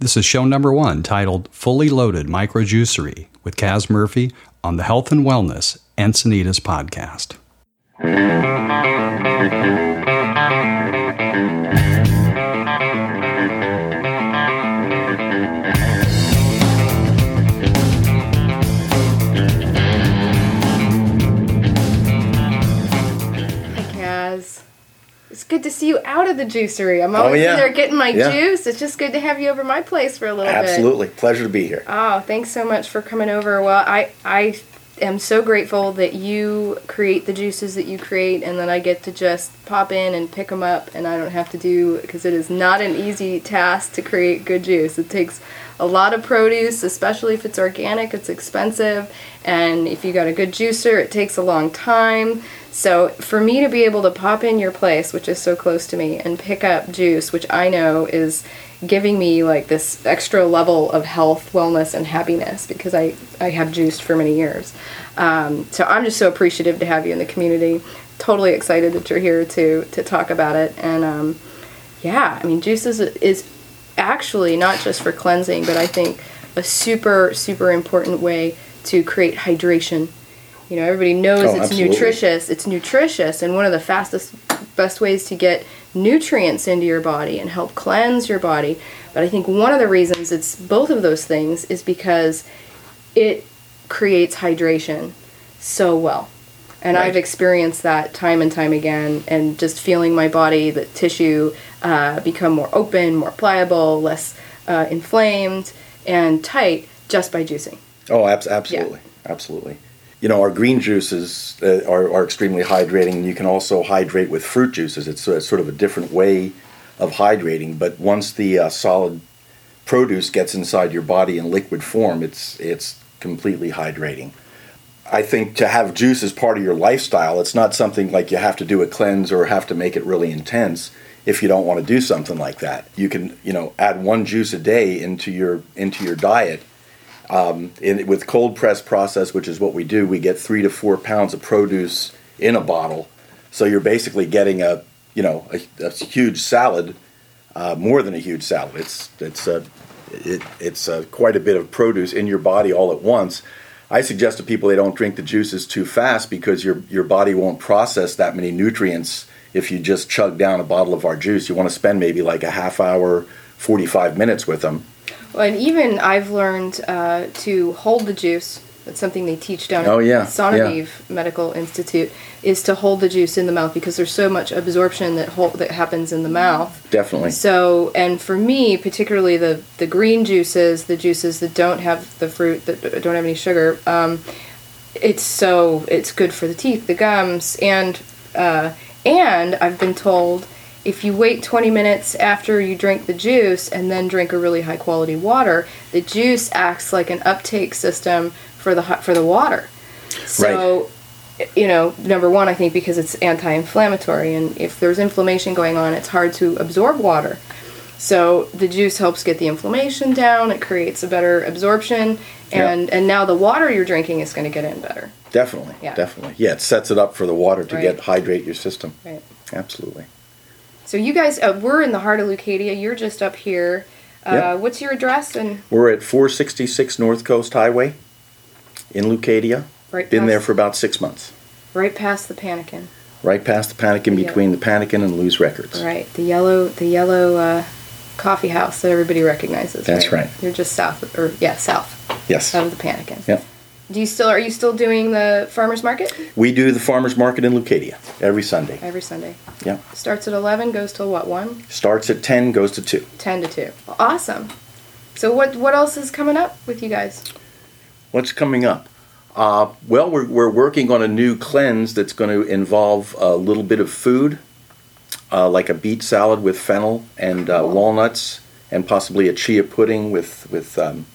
This is show number one titled Fully Loaded Microjuicery with Kaz Murphy on the Health and Wellness Encinitas podcast. Good to see you out of the juicery. I'm oh, always Oh, yeah. in there getting my Yeah. juice. It's just good to have you over my place for a little bit. Absolutely. Pleasure to be here. Oh, thanks so much for coming over. Well, I I am so grateful that you create the juices that you create, and then I get to just pop in and pick them up, and I don't have to do because it is not an easy task to create good juice. It takes a lot of produce, especially if it's organic. It's expensive, and if you got a good juicer, it takes a long time. So for me to be able to pop in your place, which is so close to me, and pick up juice, which I know is giving me like this extra level of health, wellness, and happiness because I, I have juiced for many years. Um, so I'm just so appreciative to have you in the community. Totally excited that you're here to to talk about it. And um, yeah, I mean, juice is, is actually not just for cleansing, but I think a super super important way to create hydration. You know, everybody knows Oh, it's absolutely. nutritious. It's nutritious, and one of the fastest, best ways to get nutrients into your body and help cleanse your body. But I think one of the reasons it's both of those things is because it creates hydration so well. And Right. I've experienced that time and time again, and just feeling my body, the tissue, uh, become more open, more pliable, less uh, inflamed and tight just by juicing. Oh, abs- absolutely. Absolutely. You know, our green juices uh, are, are extremely hydrating, and you can also hydrate with fruit juices. It's uh, sort of a different way of hydrating, but once the uh, solid produce gets inside your body in liquid form, it's, it's completely hydrating. I think to have juice as part of your lifestyle, it's not something like you have to do a cleanse or have to make it really intense if you don't want to do something like that. You can, you know, add one juice a day into your into your diet. Um, in, with cold press process, which is what we do, we get three to four pounds of produce in a bottle. So you're basically getting a, you know, a, a huge salad, uh, more than a huge salad. It's it's a, it, it's uh quite a bit of produce in your body all at once. I suggest to people they don't drink the juices too fast because your your body won't process that many nutrients if you just chug down a bottle of our juice. You want to spend maybe like a half hour, 45 minutes with them. Well, and even I've learned uh, to hold the juice. That's something they teach down Oh, at yeah, Sonovive Medical Institute is to hold the juice in the mouth because there's so much absorption that that happens in the mouth. Definitely. So, and for me, particularly the the green juices, the juices that don't have the fruit, that don't have any sugar, um, it's so it's good for the teeth, the gums, and uh, and I've been told if you wait 20 minutes after you drink the juice and then drink a really high quality water, the juice acts like an uptake system for the for the water. So, you know, number one, I think because it's anti-inflammatory, and if there's inflammation going on, it's hard to absorb water. So the juice helps get the inflammation down. It creates a better absorption, and and now the water you're drinking is going to get in better. Definitely. Yeah. Definitely. Yeah, it sets it up for the water to Right. get hydrate your system. Right. Absolutely. So you guys, uh, we're in the heart of Leucadia. You're just up here. Uh, Yep. What's your address? And We're at 466 North Coast Highway in Leucadia. right Been past, there for about six months. right past the Pannikin. Right past the Pannikin, Yeah. between the Pannikin and Lou's Records. Right, the yellow, the yellow uh, coffee house that everybody recognizes. That's right. You're just south, of, or yeah, south Yes. out of the Pannikin. Yep. Do you still are you still doing the farmers market We do the farmers market in Leucadia every Sunday. every Sunday? Yeah. Starts at eleven, goes till what one? Starts at 10, goes to 2. Ten to two. Awesome. So what what else is coming up with you guys? What's coming up? Uh, well, we're, we're working on a new cleanse that's going to involve a little bit of food, uh, like a beet salad with fennel and uh, walnuts, and possibly a chia pudding with with um,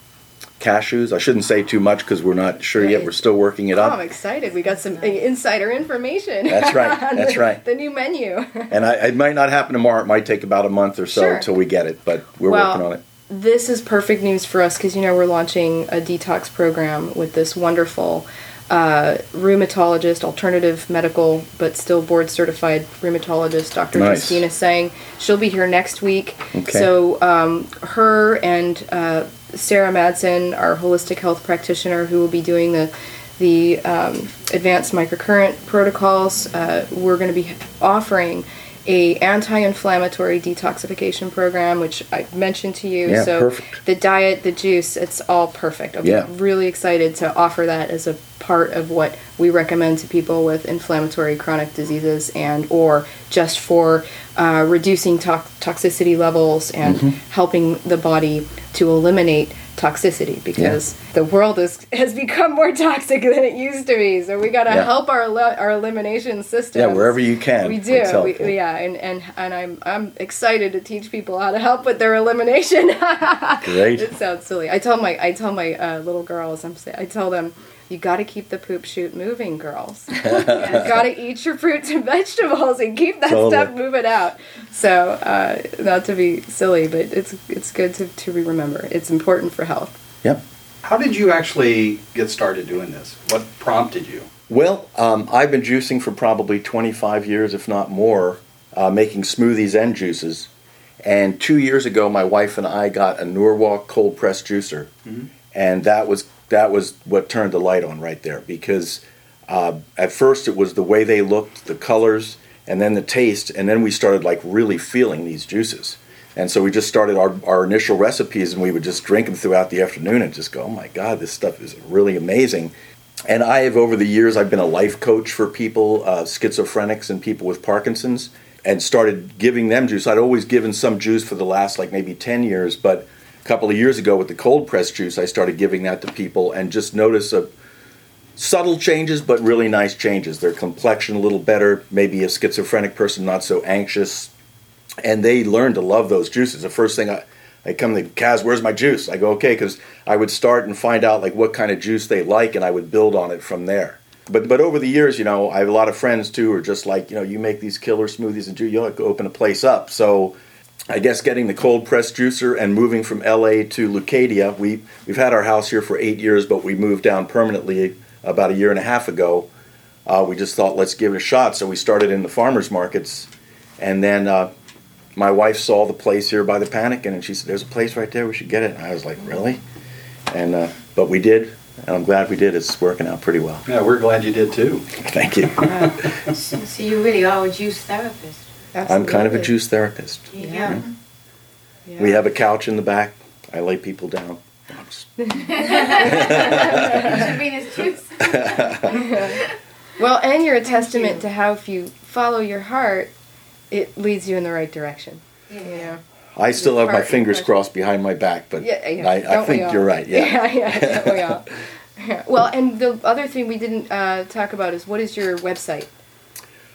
cashews. I shouldn't say too much because we're not sure yet. We're still working it Oh, up. I'm excited. We got some insider information. That's right. That's the, right. The new menu. And I, it might not happen tomorrow. It might take about a month or so Sure. until we get it, but we're Well, working on it. this is perfect news for us because you know we're launching a detox program with this wonderful uh, rheumatologist, alternative medical, but still board certified rheumatologist, Dr. Nice. Justina Sang. She'll be here next week. Okay. So um, her and uh, Sarah Madsen, our holistic health practitioner, who will be doing the the um, advanced microcurrent protocols, uh, we're going to be offering a anti-inflammatory detoxification program, which I mentioned to you. Yeah, so perfect. the diet, the juice, it's all perfect. I'm Yeah. really excited to offer that as a part of what we recommend to people with inflammatory chronic diseases and or just for uh, reducing tox- toxicity levels and Mm-hmm. helping the body to eliminate toxicity because the world is has become more toxic than it used to be so we got to Yeah. help our our elimination system Yeah, wherever you can. we do we, yeah and, and and i'm i'm excited to teach people how to help with their elimination Great. it sounds silly. I tell my I tell my uh, little girls. I'm say I tell them you got to keep the poop chute moving, girls. you got to eat your fruits and vegetables and keep that Totally. stuff moving out. So uh, not to be silly, but it's it's good to to remember. It's important for health. Yep. How did you actually get started doing this? What prompted you? Well, um, I've been juicing for probably 25 years, if not more, uh, making smoothies and juices. And two years ago, my wife and I got a Norwalk cold press juicer, and that was that was what turned the light on right there. Because uh, at first it was the way they looked, the colors, and then the taste, and then we started like really feeling these juices. And so we just started our, our initial recipes, and we would just drink them throughout the afternoon and just go, "Oh my God, this stuff is really amazing." And I have, over the years, I've been a life coach for people, uh, schizophrenics and people with Parkinson's, and started giving them juice. I'd always given some juice for the last like maybe 10 years, but a couple of years ago with the cold press juice, I started giving that to people and just notice a subtle changes, but really nice changes. Their complexion a little better, maybe a schizophrenic person not so anxious, and they learn to love those juices. The first thing I, I come to Kaz, where's my juice? I go, okay, because I would start and find out like what kind of juice they like, and I would build on it from there. But but over the years, you know, I have a lot of friends too who are just like, you know, you make these killer smoothies and juice, you open a place up. So I guess getting the cold press juicer and moving from LA to Leucadia, we we've had our house here for eight years, but we moved down permanently about a year and a half ago. Uh, we just thought let's give it a shot, so we started in the farmers markets, and then uh, my wife saw the place here by the Panic, and she said, "There's a place right there. We should get it." And I was like, "Really?" And uh, but we did, and I'm glad we did. It's working out pretty well. Yeah, we're glad you did too. Thank you. So, so you really are a juice therapist. I'm kind of a juice therapist. Yeah. Yeah. We have a couch in the back. I lay people down. Well, and you're a testament to how if you follow your heart, it leads you in the right direction. You know. I still have my fingers impression. crossed behind my back, but Yeah, yeah. I, I think you're right. Yeah. Yeah, yeah, we all? Yeah. Well, and the other thing we didn't uh, talk about is what is your website?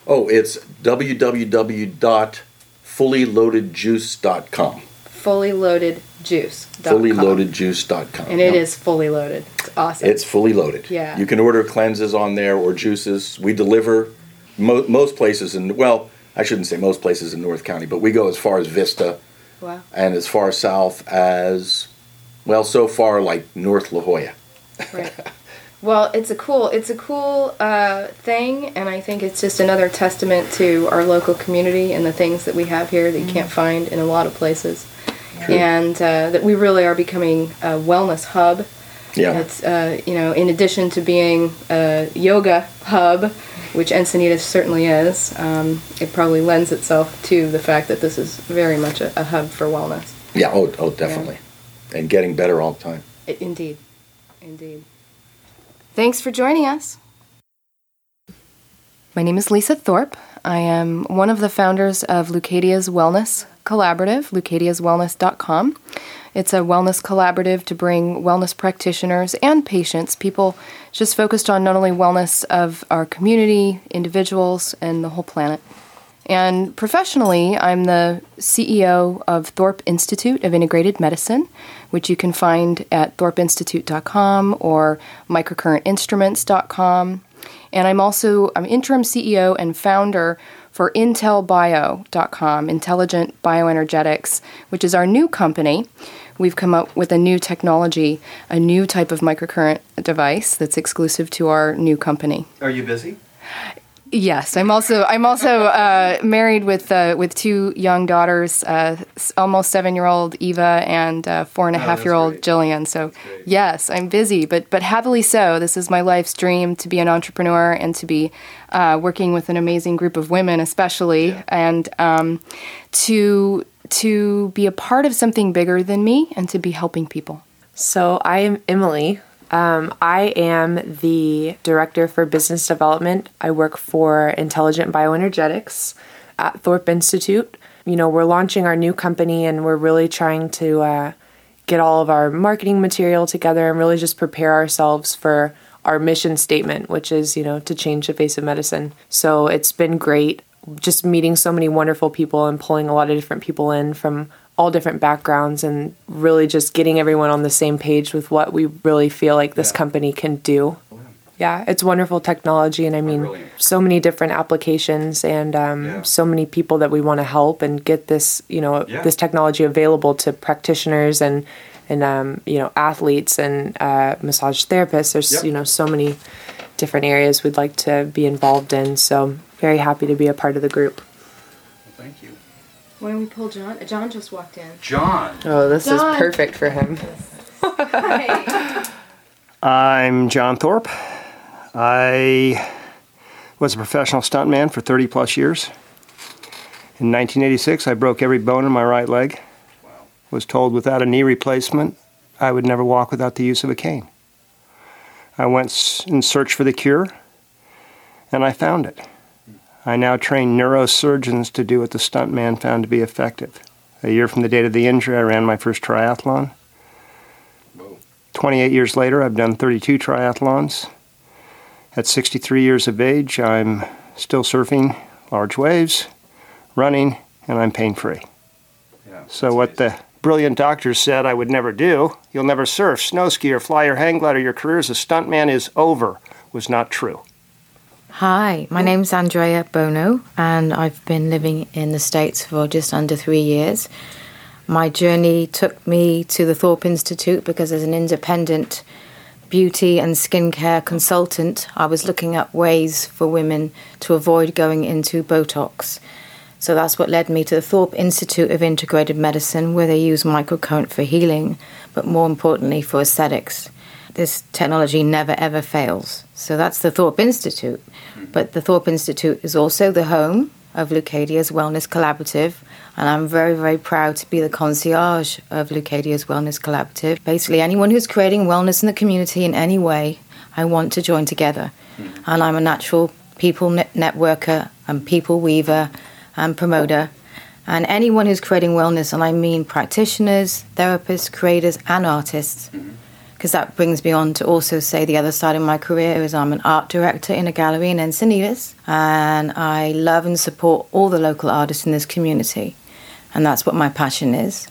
Oh, it's www.fullyloadedjuice.com. Fully loaded juice. Fullyloadedjuice.com. And it Yep. is fully loaded. It's awesome. It's fully loaded. Yeah. You can order cleanses on there or juices. We deliver mo- most places in well, I shouldn't say most places in North County, but we go as far as Vista wow. and as far south as well, so far like North La Jolla. Right. Well, it's a cool it's a cool uh, thing, and I think it's just another testament to our local community and the things that we have here that you can't find in a lot of places, and uh, that we really are becoming a wellness hub. Yeah. It's uh, you know, in addition to being a yoga hub, which Encinitas certainly is, um, it probably lends itself to the fact that this is very much a, a hub for wellness. Yeah, oh, oh definitely. And getting better all the time. Indeed, indeed. Thanks for joining us. My name is Lisa Thorpe. I am one of the founders of Leucadia's Wellness Collaborative, lucadiaswellness.com. It's a wellness collaborative to bring wellness practitioners and patients, people just focused on not only wellness of our community, individuals, and the whole planet. And professionally, I'm the CEO of Thorpe Institute of Integrated Medicine, which you can find at thorpeinstitute.com or microcurrentinstruments.com. And I'm also I'm interim CEO and founder for intelbio.com, Intelligent Bioenergetics, which is our new company. We've come up with a new technology, a new type of microcurrent device that's exclusive to our new company. Are you busy? Yes, I'm also I'm also uh, married with uh, with two young daughters, uh, almost seven year old Eva and uh, four and a Oh, half year old great. Jillian. So yes, I'm busy, but but happily so. This is my life's dream to be an entrepreneur and to be uh, working with an amazing group of women, especially, and um, to to be a part of something bigger than me and to be helping people. So I am Emily. Um, I am the director for business development. I work for Intelligent Bioenergetics at Thorpe Institute. You know, we're launching our new company and we're really trying to uh, get all of our marketing material together and really just prepare ourselves for our mission statement, which is, you know, to change the face of medicine. So it's been great just meeting so many wonderful people and pulling a lot of different people in from all different backgrounds and really just getting everyone on the same page with what we really feel like this Yeah. company can do. Yeah, it's wonderful technology, and I mean, brilliant. so many different applications and um, Yeah. so many people that we want to help and get this, you know, Yeah. this technology available to practitioners and and um, you know athletes and uh, massage therapists. There's Yep. you know so many different areas we'd like to be involved in. So very happy to be a part of the group. Thank you. Why don't we pull John? John just walked in. John. Oh, this Dawn. is perfect for him. Hi. I'm John Thorpe. I was a professional stuntman for 30 plus years. In 1986, I broke every bone in my right leg. Wow. Was told without a knee replacement, I would never walk without the use of a cane. I went in search for the cure, and I found it. I now train neurosurgeons to do what the stuntman found to be effective. A year from the date of the injury, I ran my first triathlon. 28 years later, I've done 32 triathlons. At 63 years of age, I'm still surfing large waves, running, and I'm pain free. Yeah, So, what the brilliant doctors said I would never do you'll never surf, snow ski, or fly or hang glider, your career as a stuntman is over was not true. Hi, my oh. name's Andrea Bono, and I've been living in the States for just under three years. My journey took me to the Thorpe Institute because, as an independent beauty and skincare consultant, I was looking at ways for women to avoid going into Botox. So that's what led me to the Thorpe Institute of Integrated Medicine, where they use microcurrent for healing, but more importantly for aesthetics. This technology never ever fails. So that's the Thorpe Institute. Mm-hmm. But the Thorpe Institute is also the home of Leucadia's Wellness Collaborative, and I'm very, very proud to be the concierge of Leucadia's Wellness Collaborative. Basically, anyone who's creating wellness in the community in any way, I want to join together. Mm-hmm. And I'm a natural people net- networker and people weaver and promoter. And anyone who's creating wellness, and I mean practitioners, therapists, creators, and artists, mm-hmm. Because that brings me on to also say the other side of my career is I'm an art director in a gallery in Encinitas, and I love and support all the local artists in this community, and that's what my passion is.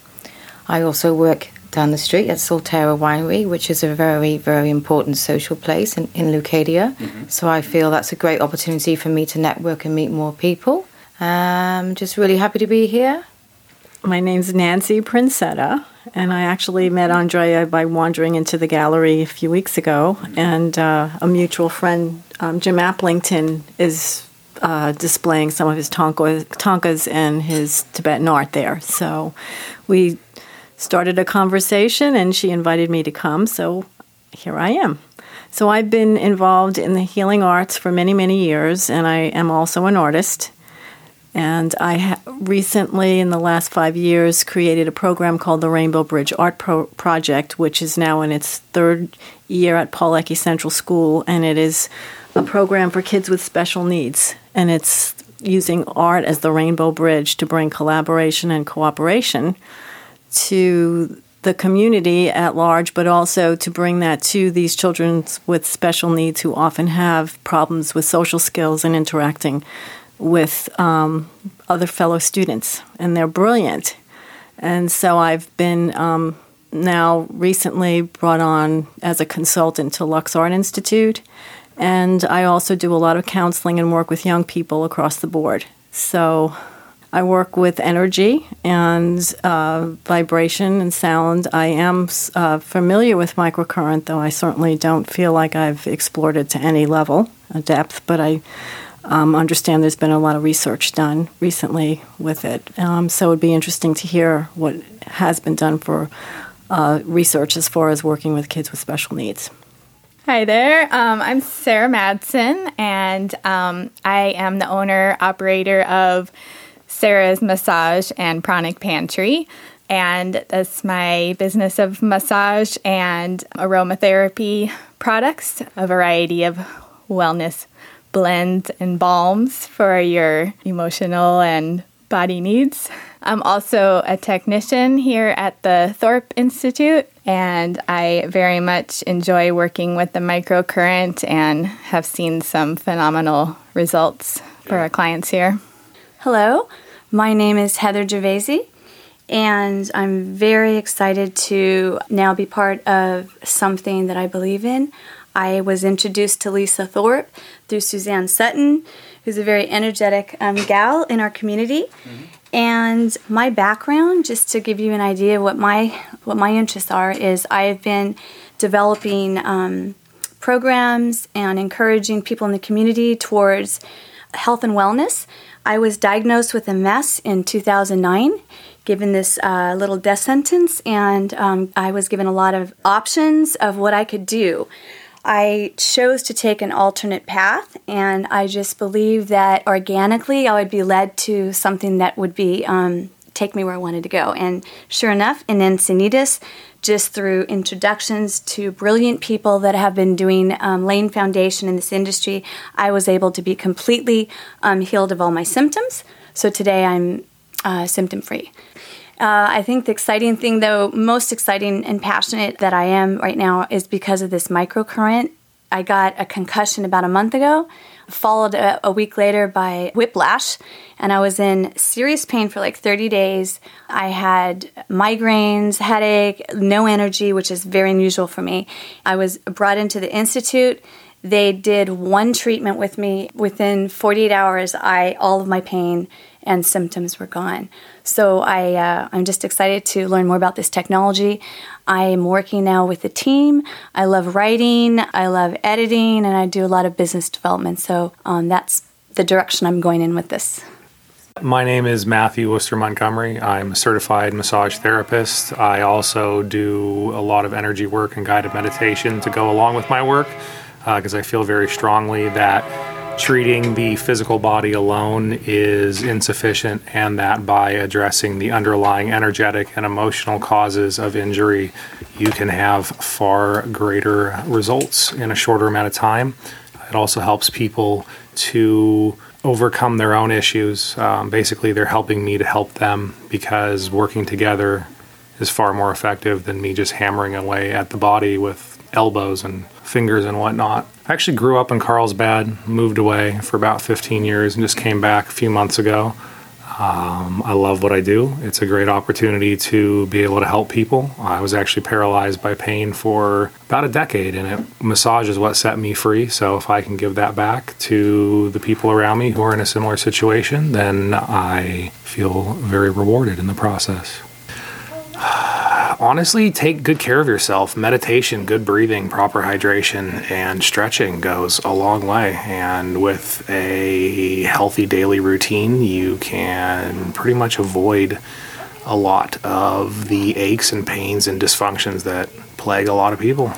I also work down the street at Solterra Winery, which is a very, very important social place in, in Leucadia. Mm-hmm. So I feel that's a great opportunity for me to network and meet more people. I'm just really happy to be here. My name's Nancy Princetta, and I actually met Andrea by wandering into the gallery a few weeks ago. And uh, a mutual friend, um, Jim Applington, is uh, displaying some of his thangka, thangkas and his Tibetan art there. So we started a conversation, and she invited me to come. So here I am. So I've been involved in the healing arts for many, many years, and I am also an artist. And I ha- recently, in the last five years, created a program called the Rainbow Bridge Art Pro- Project, which is now in its third year at Paul Ecke Central School. And it is a program for kids with special needs. And it's using art as the rainbow bridge to bring collaboration and cooperation to the community at large, but also to bring that to these children with special needs who often have problems with social skills and interacting with um, other fellow students. And they're brilliant. And so I've been um, now recently brought on as a consultant to Lux Art Institute. And I also do a lot of counseling and work with young people across the board. So I work with energy and uh, vibration and sound. I am uh, familiar with microcurrent, though I certainly don't feel like I've explored it to any level, of depth, but I um, understand there's been a lot of research done recently with it. Um, so it would be interesting to hear what has been done for uh, research as far as working with kids with special needs. Hi there. Um, I'm Sarah Madsen, and um, I am the owner operator of Sarah's Massage and Pranic Pantry. And that's my business of massage and aromatherapy products, a variety of wellness blends and balms for your emotional and body needs. I'm also a technician here at the Thorpe Institute, and I very much enjoy working with the microcurrent and have seen some phenomenal results for our clients here. Hello, my name is Heather Gervaisi, and I'm very excited to now be part of something that I believe in. I was introduced to Lisa Thorpe through Suzanne Sutton, who's a very energetic um, gal in our community. Mm-hmm. And my background, just to give you an idea of what my what my interests are, is I've been developing um, programs and encouraging people in the community towards health and wellness. I was diagnosed with MS in 2009, given this uh, little death sentence, and um, I was given a lot of options of what I could do. I chose to take an alternate path, and I just believe that organically I would be led to something that would be um, take me where I wanted to go. And sure enough, in Encinitas, just through introductions to brilliant people that have been doing um, laying foundation in this industry, I was able to be completely um, healed of all my symptoms. So today I'm uh, symptom free. Uh, I think the exciting thing, though, most exciting and passionate that I am right now is because of this microcurrent. I got a concussion about a month ago, followed a, a, week later by whiplash, and I was in serious pain for like 30 days. I had migraines, headache, no energy, which is very unusual for me. I was brought into the institute. They did one treatment with me. Within 48 hours, I all of my pain and symptoms were gone. So I, uh, I'm just excited to learn more about this technology. I am working now with a team. I love writing, I love editing, and I do a lot of business development. So um, that's the direction I'm going in with this. My name is Matthew Worcester Montgomery. I'm a certified massage therapist. I also do a lot of energy work and guided meditation to go along with my work because uh, I feel very strongly that treating the physical body alone is insufficient, and that by addressing the underlying energetic and emotional causes of injury, you can have far greater results in a shorter amount of time. It also helps people to overcome their own issues. Um, basically, they're helping me to help them because working together is far more effective than me just hammering away at the body with elbows and fingers and whatnot. I actually grew up in Carlsbad, moved away for about 15 years, and just came back a few months ago. Um, I love what I do. It's a great opportunity to be able to help people. I was actually paralyzed by pain for about a decade, and it, massage is what set me free. So, if I can give that back to the people around me who are in a similar situation, then I feel very rewarded in the process honestly, take good care of yourself. Meditation, good breathing, proper hydration, and stretching goes a long way. And with a healthy daily routine, you can pretty much avoid a lot of the aches and pains and dysfunctions that plague a lot of people.